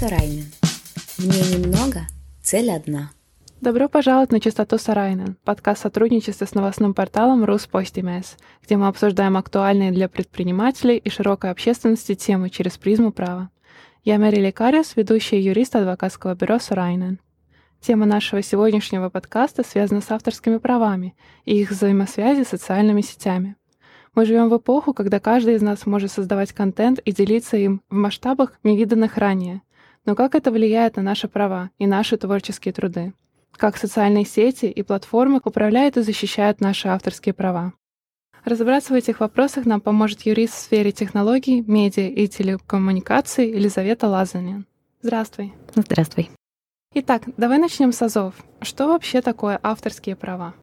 Сарайнин. Мне немного, цель одна. Добро пожаловать на «Чистоту Сарайнен» — подкаст сотрудничества с новостным порталом «Руспостимес», где мы обсуждаем актуальные для предпринимателей и широкой общественности темы через призму права. Я Мэри Лекариус, ведущая юрист адвокатского бюро Сарайнен. Тема нашего сегодняшнего подкаста связана с авторскими правами и их взаимосвязи с социальными сетями. Мы живем в эпоху, когда каждый из нас может создавать контент и делиться им в масштабах, невиданных ранее. Но как это влияет на наши права и наши творческие труды? Как социальные сети и платформы управляют и защищают наши авторские права? Разобраться в этих вопросах нам поможет юрист в сфере технологий, медиа и телекоммуникаций Елизавета Лазанин. Здравствуй. Здравствуй. Итак, давай начнем с азов. Что вообще такое авторские права?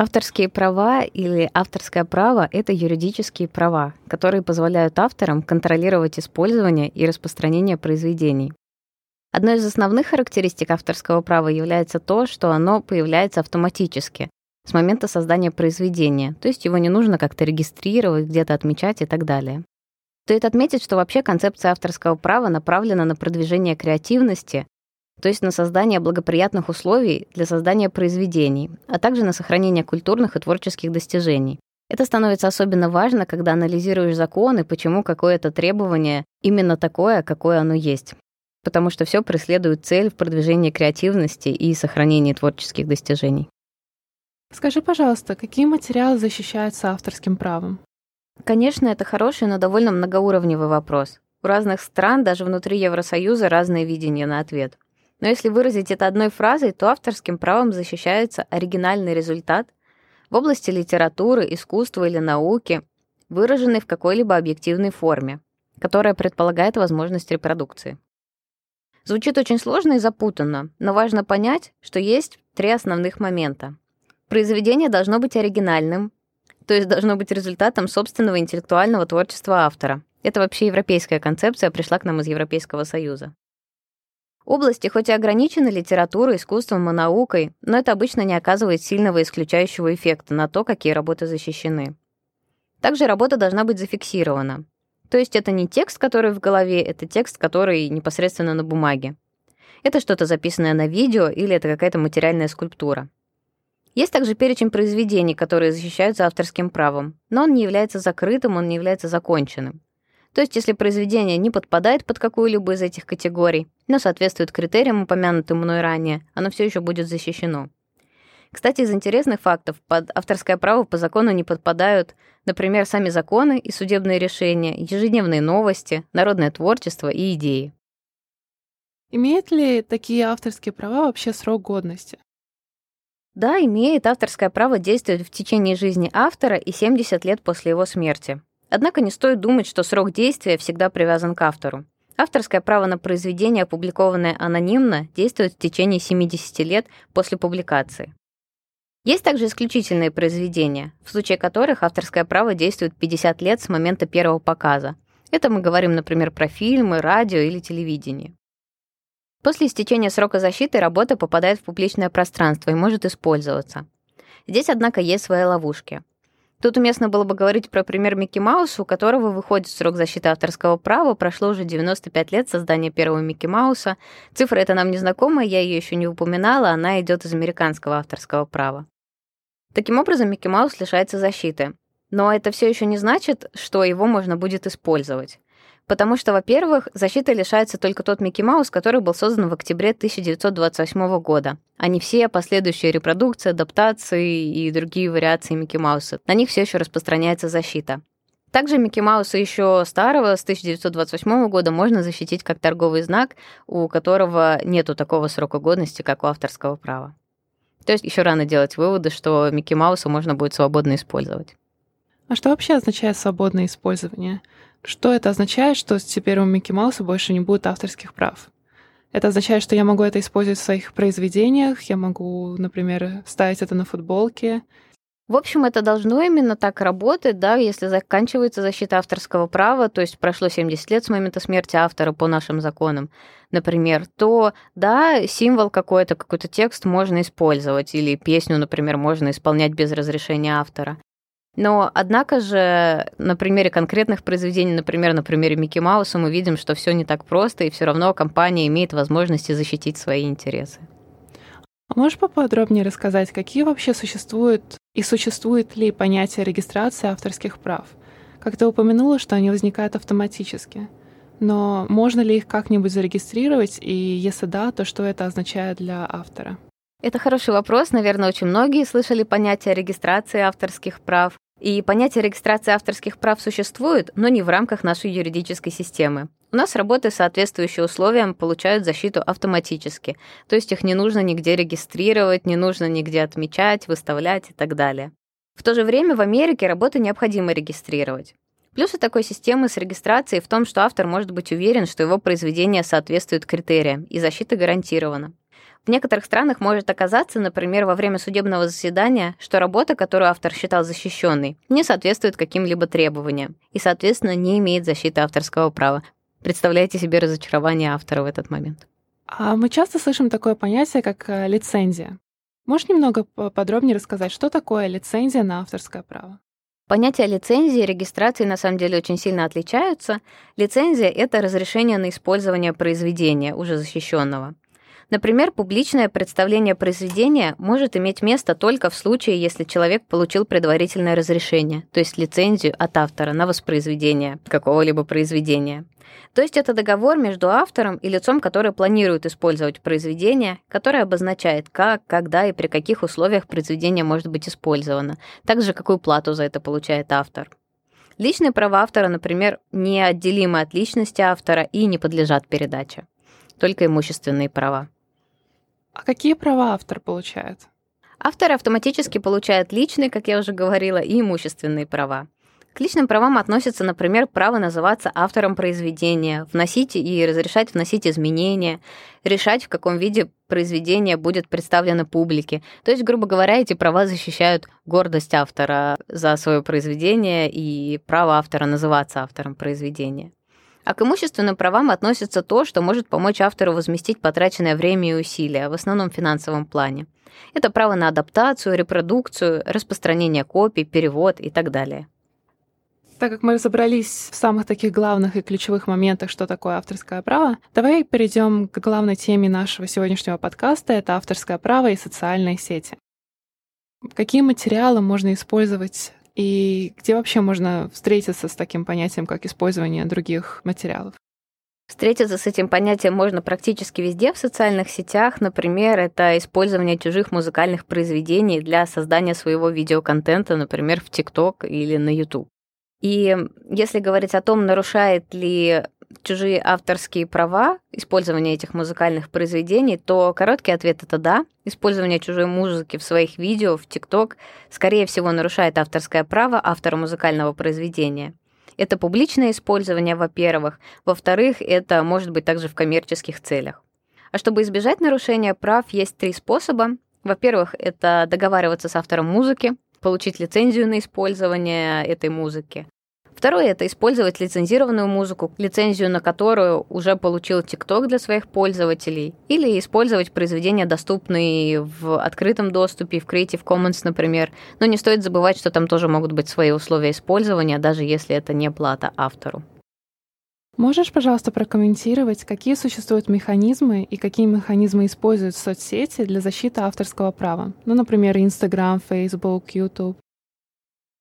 Авторские права или авторское право — это юридические права, которые позволяют авторам контролировать использование и распространение произведений. Одной из основных характеристик авторского права является то, что оно появляется автоматически, с момента создания произведения, то есть его не нужно как-то регистрировать, где-то отмечать и так далее. Стоит отметить, что вообще концепция авторского права направлена на продвижение креативности, то есть на создание благоприятных условий для создания произведений, а также на сохранение культурных и творческих достижений. Это становится особенно важно, когда анализируешь законы, почему какое-то требование именно такое, какое оно есть. Потому что все преследует цель в продвижении креативности и сохранении творческих достижений. Скажи, пожалуйста, какие материалы защищаются авторским правом? Конечно, это хороший, но довольно многоуровневый вопрос. У разных стран, даже внутри Евросоюза, разные видения на ответ. Но если выразить это одной фразой, то авторским правом защищается оригинальный результат в области литературы, искусства или науки, выраженный в какой-либо объективной форме, которая предполагает возможность репродукции. Звучит очень сложно и запутанно, но важно понять, что есть три основных момента. Произведение должно быть оригинальным, то есть должно быть результатом собственного интеллектуального творчества автора. Это вообще европейская концепция, пришла к нам из Европейского Союза. Области хоть и ограничены литературой, искусством и наукой, но это обычно не оказывает сильного исключающего эффекта на то, какие работы защищены. Также работа должна быть зафиксирована. То есть это не текст, который в голове, это текст, который непосредственно на бумаге. Это что-то записанное на видео или это какая-то материальная скульптура. Есть также перечень произведений, которые защищаются авторским правом, но он не является закрытым, он не является законченным. То есть, если произведение не подпадает под какую-либо из этих категорий, но соответствует критериям, упомянутым мной ранее, оно все еще будет защищено. Кстати, из интересных фактов, под авторское право по закону не подпадают, например, сами законы и судебные решения, ежедневные новости, народное творчество и идеи. Имеют ли такие авторские права вообще срок годности? Да, имеет авторское право действовать в течение жизни автора и 70 лет после его смерти. Однако не стоит думать, что срок действия всегда привязан к автору. Авторское право на произведение, опубликованное анонимно, действует в течение 70 лет после публикации. Есть также исключительные произведения, в случае которых авторское право действует 50 лет с момента первого показа. Это мы говорим, например, про фильмы, радио или телевидение. После истечения срока защиты работа попадает в публичное пространство и может использоваться. Здесь, однако, есть свои ловушки. Тут уместно было бы говорить про пример Микки Мауса, у которого выходит срок защиты авторского права. Прошло уже 95 лет создания первого Микки Мауса. Цифра эта нам незнакомая, я ее еще не упоминала, она идет из американского авторского права. Таким образом, Микки Маус лишается защиты. Но это все еще не значит, что его можно будет использовать. Потому что, во-первых, защиты лишается только тот Микки Маус, который был создан в октябре 1928 года, а не все последующие репродукции, адаптации и другие вариации Микки Мауса. На них все еще распространяется защита. Также Микки Мауса еще старого, с 1928 года, можно защитить как торговый знак, у которого нету такого срока годности, как у авторского права. То есть еще рано делать выводы, что Микки Мауса можно будет свободно использовать. А что вообще означает свободное использование? Что это означает, что теперь у Микки Мауса больше не будет авторских прав? Это означает, что я могу это использовать в своих произведениях, я могу, например, ставить это на футболке. В общем, это должно именно так работать, да, если заканчивается защита авторского права, то есть прошло 70 лет с момента смерти автора по нашим законам, например, то, да, символ какой-то, какой-то текст можно использовать, или песню, например, можно исполнять без разрешения автора. Но, однако же, на примере конкретных произведений, например, на примере Микки Мауса, мы видим, что все не так просто, и все равно компания имеет возможности защитить свои интересы. А можешь поподробнее рассказать, какие вообще существуют и существует ли понятие регистрации авторских прав? Как ты упомянула, что они возникают автоматически. Но можно ли их как-нибудь зарегистрировать, и если да, то что это означает для автора? Это хороший вопрос. Наверное, очень многие слышали понятие регистрации авторских прав. И понятие регистрации авторских прав существует, но не в рамках нашей юридической системы. У нас работы, соответствующие условиям, получают защиту автоматически, то есть их не нужно нигде регистрировать, не нужно нигде отмечать, выставлять и так далее. В то же время в Америке работы необходимо регистрировать. Плюсы такой системы с регистрацией в том, что автор может быть уверен, что его произведение соответствует критериям, и защита гарантирована. В некоторых странах может оказаться, например, во время судебного заседания, что работа, которую автор считал защищенной, не соответствует каким-либо требованиям и, соответственно, не имеет защиты авторского права. Представляете себе разочарование автора в этот момент. А мы часто слышим такое понятие, как э, лицензия. Можешь немного подробнее рассказать, что такое лицензия на авторское право? Понятия лицензии и регистрации на самом деле очень сильно отличаются. Лицензия — это разрешение на использование произведения, уже защищенного. Например, публичное представление произведения может иметь место только в случае, если человек получил предварительное разрешение, то есть лицензию от автора на воспроизведение какого-либо произведения. То есть это договор между автором и лицом, которое планирует использовать произведение, которое обозначает, как, когда и при каких условиях произведение может быть использовано, также какую плату за это получает автор. Личные права автора, например, неотделимы от личности автора и не подлежат передаче. Только имущественные права. А какие права автор получает? Автор автоматически получает личные, как я уже говорила, и имущественные права. К личным правам относятся, например, право называться автором произведения, вносить и разрешать вносить изменения, решать, в каком виде произведение будет представлено публике. То есть, грубо говоря, эти права защищают гордость автора за свое произведение и право автора называться автором произведения. А к имущественным правам относится то, что может помочь автору возместить потраченное время и усилия, в основном в финансовом плане. Это право на адаптацию, репродукцию, распространение копий, перевод и так далее. Так как мы разобрались в самых таких главных и ключевых моментах, что такое авторское право, давай перейдем к главной теме нашего сегодняшнего подкаста. Это авторское право и социальные сети. Какие материалы можно использовать и где вообще можно встретиться с таким понятием, как использование других материалов? Встретиться с этим понятием можно практически везде в социальных сетях. Например, это использование чужих музыкальных произведений для создания своего видеоконтента, например, в ТикТок или на YouTube. И если говорить о том, нарушает ли чужие авторские права, использование этих музыкальных произведений, то короткий ответ это да. Использование чужой музыки в своих видео, в ТикТок, скорее всего, нарушает авторское право автора музыкального произведения. Это публичное использование, во-первых. Во-вторых, это может быть также в коммерческих целях. А чтобы избежать нарушения прав, есть три способа. Во-первых, это договариваться с автором музыки, получить лицензию на использование этой музыки. Второе — это использовать лицензированную музыку, лицензию на которую уже получил TikTok для своих пользователей, или использовать произведения, доступные в открытом доступе, в Creative Commons, например. Но не стоит забывать, что там тоже могут быть свои условия использования, даже если это не плата автору. Можешь, пожалуйста, прокомментировать, какие существуют механизмы и какие механизмы используют соцсети для защиты авторского права? Ну, например, Instagram, Facebook, YouTube.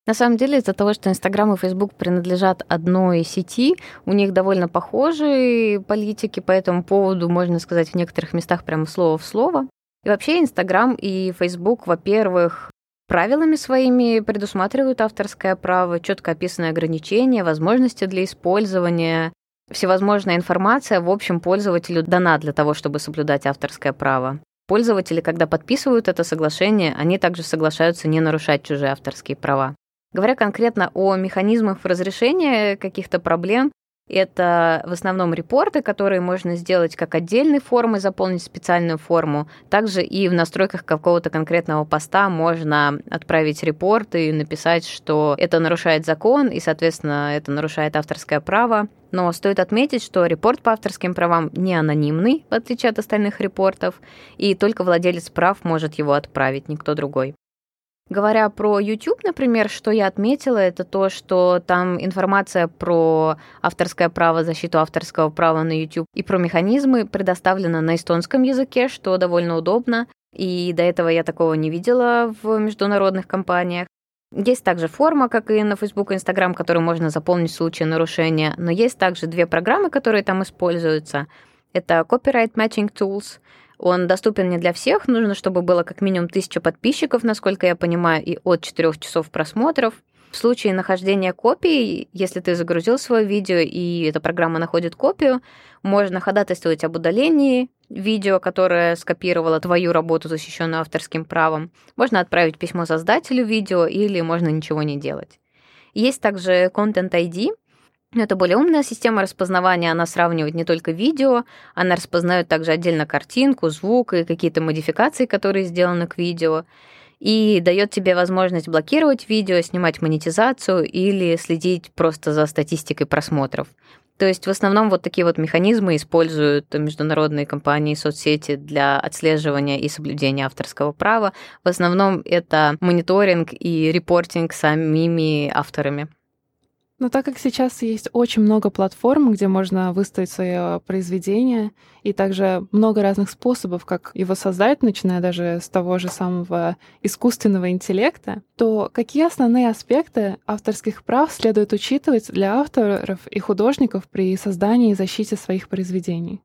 На самом деле, из-за того, что Инстаграм и Фейсбук принадлежат одной сети, у них довольно похожие политики по этому поводу, можно сказать, в некоторых местах прямо слово в слово. И вообще Инстаграм и Фейсбук, во-первых, правилами своими предусматривают авторское право, четко описаны ограничения, возможности для использования. Всевозможная информация, в общем, пользователю дана для того, чтобы соблюдать авторское право. Пользователи, когда подписывают это соглашение, они также соглашаются не нарушать чужие авторские права. Говоря конкретно о механизмах разрешения каких-то проблем, это в основном репорты, которые можно сделать как отдельной формой, заполнить специальную форму. Также и в настройках какого-то конкретного поста можно отправить репорт и написать, что это нарушает закон, и, соответственно, это нарушает авторское право. Но стоит отметить, что репорт по авторским правам не анонимный, в отличие от остальных репортов, и только владелец прав может его отправить, никто другой. Говоря про YouTube, например, что я отметила, это то, что там информация про авторское право, защиту авторского права на YouTube и про механизмы предоставлена на эстонском языке, что довольно удобно. И до этого я такого не видела в международных компаниях. Есть также форма, как и на Facebook и Instagram, которую можно заполнить в случае нарушения, но есть также две программы, которые там используются. Это Copyright Matching Tools — он доступен не для всех, нужно, чтобы было как минимум 1000 подписчиков, насколько я понимаю, и от 4 часов просмотров. В случае нахождения копии, если ты загрузил свое видео и эта программа находит копию, можно ходатайствовать об удалении видео, которое скопировало твою работу, защищенную авторским правом. Можно отправить письмо создателю видео или можно ничего не делать. Есть также Content ID, это более умная система распознавания, она сравнивает не только видео, она распознает также отдельно картинку, звук и какие-то модификации, которые сделаны к видео, и дает тебе возможность блокировать видео, снимать монетизацию или следить просто за статистикой просмотров. То есть в основном вот такие вот механизмы используют международные компании соцсети для отслеживания и соблюдения авторского права. В основном это мониторинг и репортинг самими авторами. Но так как сейчас есть очень много платформ, где можно выставить свое произведение, и также много разных способов, как его создать, начиная даже с того же самого искусственного интеллекта, то какие основные аспекты авторских прав следует учитывать для авторов и художников при создании и защите своих произведений?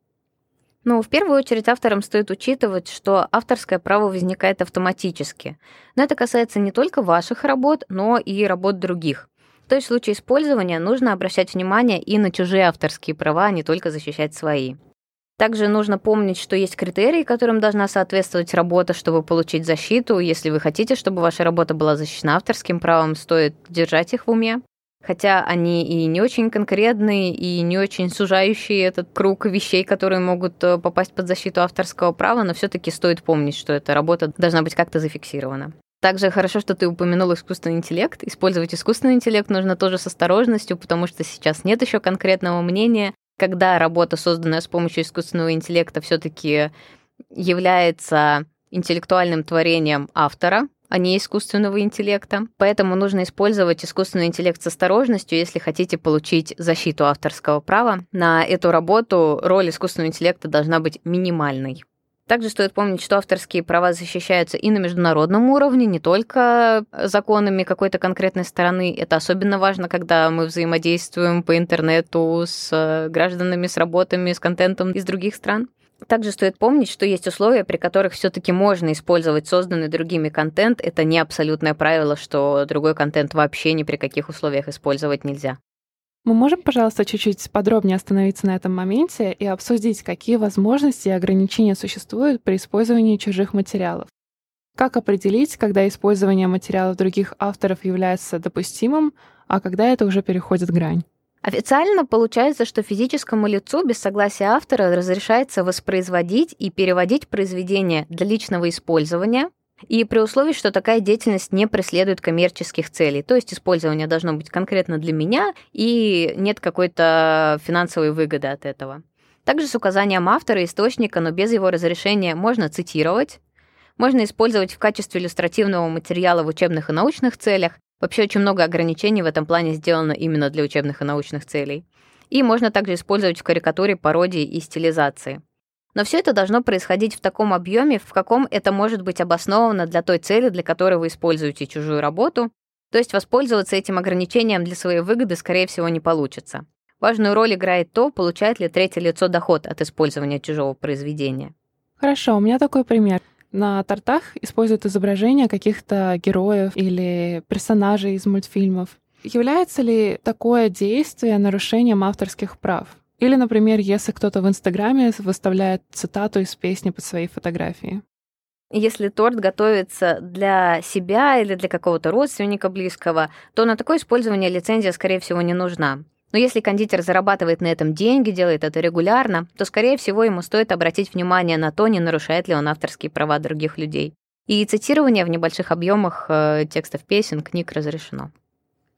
Ну, в первую очередь авторам стоит учитывать, что авторское право возникает автоматически. Но это касается не только ваших работ, но и работ других. То есть в случае использования нужно обращать внимание и на чужие авторские права, а не только защищать свои. Также нужно помнить, что есть критерии, которым должна соответствовать работа, чтобы получить защиту. Если вы хотите, чтобы ваша работа была защищена авторским правом, стоит держать их в уме. Хотя они и не очень конкретные, и не очень сужающие этот круг вещей, которые могут э, попасть под защиту авторского права, но все-таки стоит помнить, что эта работа должна быть как-то зафиксирована. Также хорошо, что ты упомянул искусственный интеллект. Использовать искусственный интеллект нужно тоже с осторожностью, потому что сейчас нет еще конкретного мнения, когда работа, созданная с помощью искусственного интеллекта, все-таки является интеллектуальным творением автора, а не искусственного интеллекта. Поэтому нужно использовать искусственный интеллект с осторожностью, если хотите получить защиту авторского права. На эту работу роль искусственного интеллекта должна быть минимальной. Также стоит помнить, что авторские права защищаются и на международном уровне, не только законами какой-то конкретной страны. Это особенно важно, когда мы взаимодействуем по интернету с э, гражданами, с работами, с контентом из других стран. Также стоит помнить, что есть условия, при которых все-таки можно использовать созданный другими контент. Это не абсолютное правило, что другой контент вообще ни при каких условиях использовать нельзя. Мы можем, пожалуйста, чуть-чуть подробнее остановиться на этом моменте и обсудить, какие возможности и ограничения существуют при использовании чужих материалов. Как определить, когда использование материалов других авторов является допустимым, а когда это уже переходит грань? Официально получается, что физическому лицу без согласия автора разрешается воспроизводить и переводить произведение для личного использования, и при условии, что такая деятельность не преследует коммерческих целей, то есть использование должно быть конкретно для меня, и нет какой-то финансовой выгоды от этого. Также с указанием автора и источника, но без его разрешения, можно цитировать, можно использовать в качестве иллюстративного материала в учебных и научных целях. Вообще очень много ограничений в этом плане сделано именно для учебных и научных целей. И можно также использовать в карикатуре, пародии и стилизации. Но все это должно происходить в таком объеме, в каком это может быть обосновано для той цели, для которой вы используете чужую работу. То есть воспользоваться этим ограничением для своей выгоды, скорее всего, не получится. Важную роль играет то, получает ли третье лицо доход от использования чужого произведения. Хорошо, у меня такой пример. На тортах используют изображения каких-то героев или персонажей из мультфильмов. Является ли такое действие нарушением авторских прав? Или, например, если кто-то в Инстаграме выставляет цитату из песни под своей фотографией. Если торт готовится для себя или для какого-то родственника близкого, то на такое использование лицензия, скорее всего, не нужна. Но если кондитер зарабатывает на этом деньги, делает это регулярно, то, скорее всего, ему стоит обратить внимание на то, не нарушает ли он авторские права других людей. И цитирование в небольших объемах э, текстов песен, книг разрешено.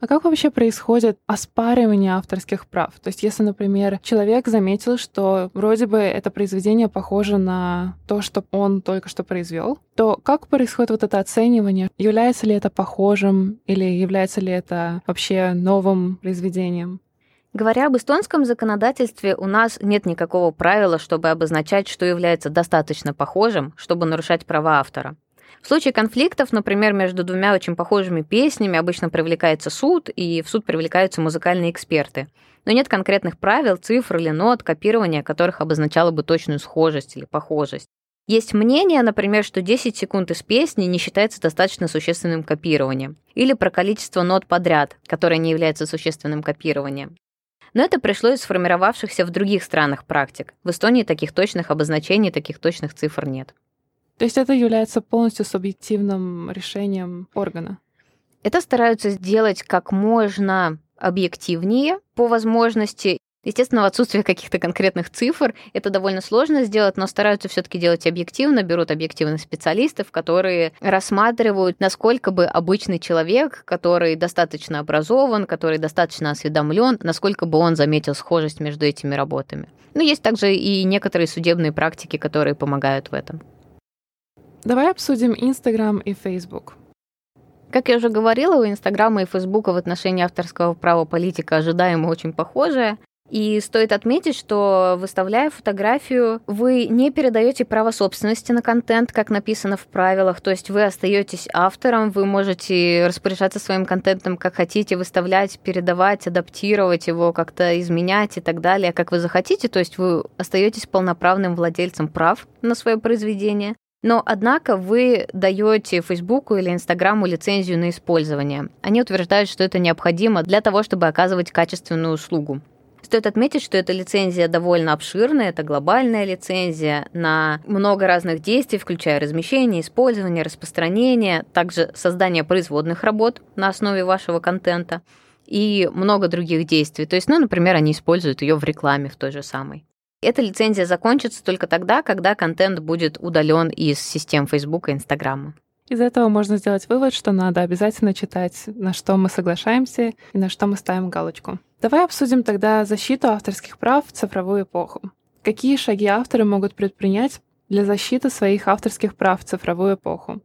А как вообще происходит оспаривание авторских прав? То есть, если, например, человек заметил, что вроде бы это произведение похоже на то, что он только что произвел, то как происходит вот это оценивание? Является ли это похожим или является ли это вообще новым произведением? Говоря об эстонском законодательстве, у нас нет никакого правила, чтобы обозначать, что является достаточно похожим, чтобы нарушать права автора. В случае конфликтов, например, между двумя очень похожими песнями, обычно привлекается суд, и в суд привлекаются музыкальные эксперты. Но нет конкретных правил, цифр или нот, копирования которых обозначало бы точную схожесть или похожесть. Есть мнение, например, что 10 секунд из песни не считается достаточно существенным копированием. Или про количество нот подряд, которое не является существенным копированием. Но это пришло из сформировавшихся в других странах практик. В Эстонии таких точных обозначений, таких точных цифр нет. То есть это является полностью субъективным решением органа? Это стараются сделать как можно объективнее по возможности Естественно, в отсутствии каких-то конкретных цифр это довольно сложно сделать, но стараются все-таки делать объективно, берут объективных специалистов, которые рассматривают, насколько бы обычный человек, который достаточно образован, который достаточно осведомлен, насколько бы он заметил схожесть между этими работами. Но есть также и некоторые судебные практики, которые помогают в этом. Давай обсудим Инстаграм и Фейсбук. Как я уже говорила, у Инстаграма и Фейсбука в отношении авторского права политика ожидаемо очень похожая. И стоит отметить, что выставляя фотографию, вы не передаете право собственности на контент, как написано в правилах, то есть вы остаетесь автором, вы можете распоряжаться своим контентом как хотите, выставлять, передавать, адаптировать его, как-то изменять и так далее, как вы захотите, то есть вы остаетесь полноправным владельцем прав на свое произведение. Но, однако, вы даете Фейсбуку или Инстаграму лицензию на использование. Они утверждают, что это необходимо для того, чтобы оказывать качественную услугу. Стоит отметить, что эта лицензия довольно обширная, это глобальная лицензия на много разных действий, включая размещение, использование, распространение, также создание производных работ на основе вашего контента и много других действий. То есть, ну, например, они используют ее в рекламе в той же самой. Эта лицензия закончится только тогда, когда контент будет удален из систем Facebook и Instagram. Из этого можно сделать вывод, что надо обязательно читать, на что мы соглашаемся и на что мы ставим галочку. Давай обсудим тогда защиту авторских прав в цифровую эпоху. Какие шаги авторы могут предпринять для защиты своих авторских прав в цифровую эпоху?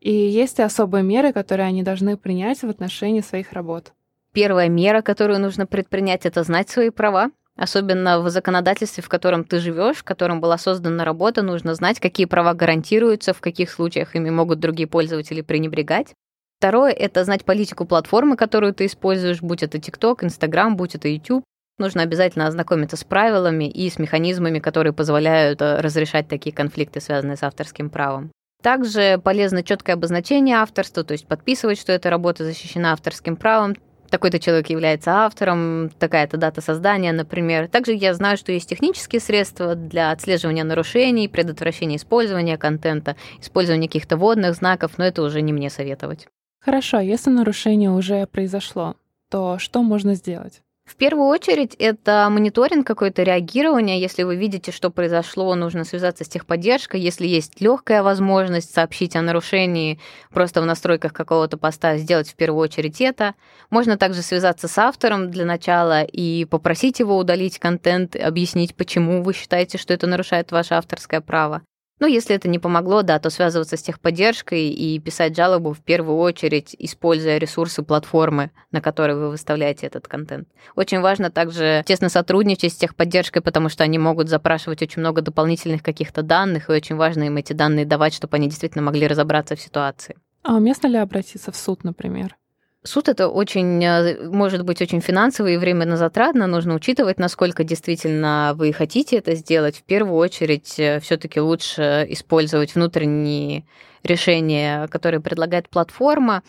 И есть ли особые меры, которые они должны принять в отношении своих работ? Первая мера, которую нужно предпринять, это знать свои права Особенно в законодательстве, в котором ты живешь, в котором была создана работа, нужно знать, какие права гарантируются, в каких случаях ими могут другие пользователи пренебрегать. Второе — это знать политику платформы, которую ты используешь, будь это TikTok, Instagram, будь это YouTube. Нужно обязательно ознакомиться с правилами и с механизмами, которые позволяют э, разрешать такие конфликты, связанные с авторским правом. Также полезно четкое обозначение авторства, то есть подписывать, что эта работа защищена авторским правом, такой-то человек является автором, такая-то дата создания, например. Также я знаю, что есть технические средства для отслеживания нарушений, предотвращения использования контента, использования каких-то водных знаков, но это уже не мне советовать. Хорошо, если нарушение уже произошло, то что можно сделать? В первую очередь это мониторинг какое-то реагирование. Если вы видите, что произошло, нужно связаться с техподдержкой. Если есть легкая возможность сообщить о нарушении просто в настройках какого-то поста, сделать в первую очередь это. Можно также связаться с автором для начала и попросить его удалить контент, объяснить, почему вы считаете, что это нарушает ваше авторское право. Ну, если это не помогло, да, то связываться с техподдержкой и писать жалобу в первую очередь, используя ресурсы платформы, на которой вы выставляете этот контент. Очень важно также тесно сотрудничать с техподдержкой, потому что они могут запрашивать очень много дополнительных каких-то данных, и очень важно им эти данные давать, чтобы они действительно могли разобраться в ситуации. А уместно ли обратиться в суд, например? Суд это очень, э, может быть очень финансово и временно затратно. Нужно учитывать, насколько действительно вы хотите это сделать. В первую очередь, э, все-таки лучше использовать внутренние решения, которые предлагает платформа.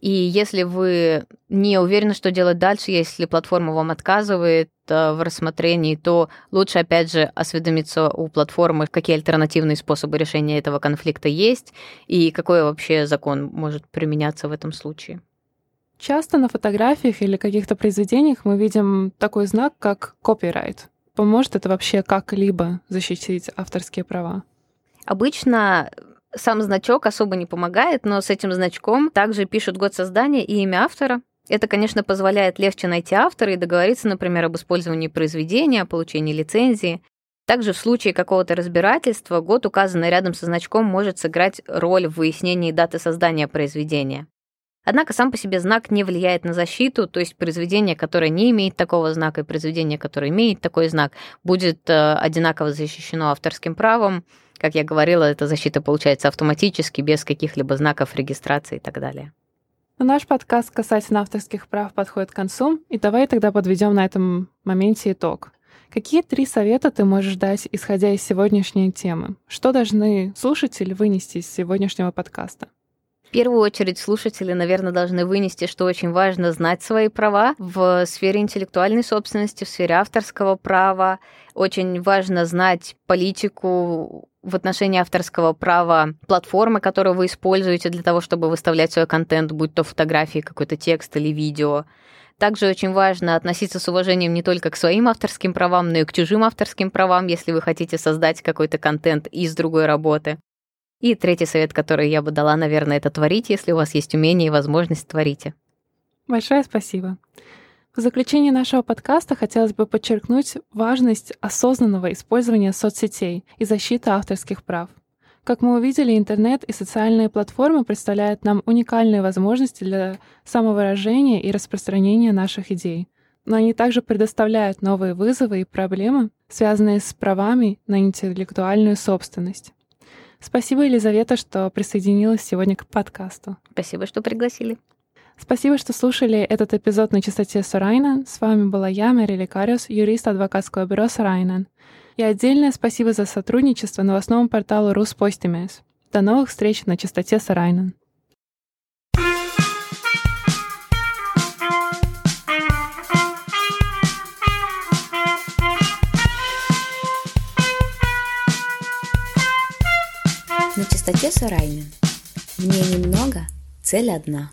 И если вы не уверены, что делать дальше, если платформа вам отказывает э, в рассмотрении, то лучше, опять же, осведомиться у платформы, какие альтернативные способы решения этого конфликта есть и какой вообще закон может применяться в этом случае. Часто на фотографиях или каких-то произведениях мы видим такой знак, как копирайт. Поможет это вообще как-либо защитить авторские права? Обычно сам значок особо не помогает, но с этим значком также пишут год создания и имя автора. Это, конечно, позволяет легче найти автора и договориться, например, об использовании произведения, о получении лицензии. Также в случае какого-то разбирательства год, указанный рядом со значком, может сыграть роль в выяснении даты создания произведения. Однако сам по себе знак не влияет на защиту, то есть произведение, которое не имеет такого знака, и произведение, которое имеет такой знак, будет э, одинаково защищено авторским правом. Как я говорила, эта защита получается автоматически, без каких-либо знаков регистрации и так далее. Но наш подкаст касательно авторских прав подходит к концу, и давай тогда подведем на этом моменте итог. Какие три совета ты можешь дать, исходя из сегодняшней темы? Что должны слушатели вынести из сегодняшнего подкаста? В первую очередь слушатели, наверное, должны вынести, что очень важно знать свои права в сфере интеллектуальной собственности, в сфере авторского права. Очень важно знать политику в отношении авторского права платформы, которую вы используете для того, чтобы выставлять свой контент, будь то фотографии, какой-то текст или видео. Также очень важно относиться с уважением не только к своим авторским правам, но и к чужим авторским правам, если вы хотите создать какой-то контент из другой работы. И третий совет, который я бы дала, наверное, это творить. Если у вас есть умение и возможность, творите. Большое спасибо. В заключение нашего подкаста хотелось бы подчеркнуть важность осознанного использования соцсетей и защиты авторских прав. Как мы увидели, интернет и социальные платформы представляют нам уникальные возможности для самовыражения и распространения наших идей. Но они также предоставляют новые вызовы и проблемы, связанные с правами на интеллектуальную собственность. Спасибо, Елизавета, что присоединилась сегодня к подкасту. Спасибо, что пригласили. Спасибо, что слушали этот эпизод на частоте Сорайнен. С вами была я, Мэри Лекариус, юрист адвокатского бюро Сорайнен. И отдельное спасибо за сотрудничество новостному порталу Руспостимес. До новых встреч на частоте Сорайнен. Частоте Сарайна. Мне немного, цель одна.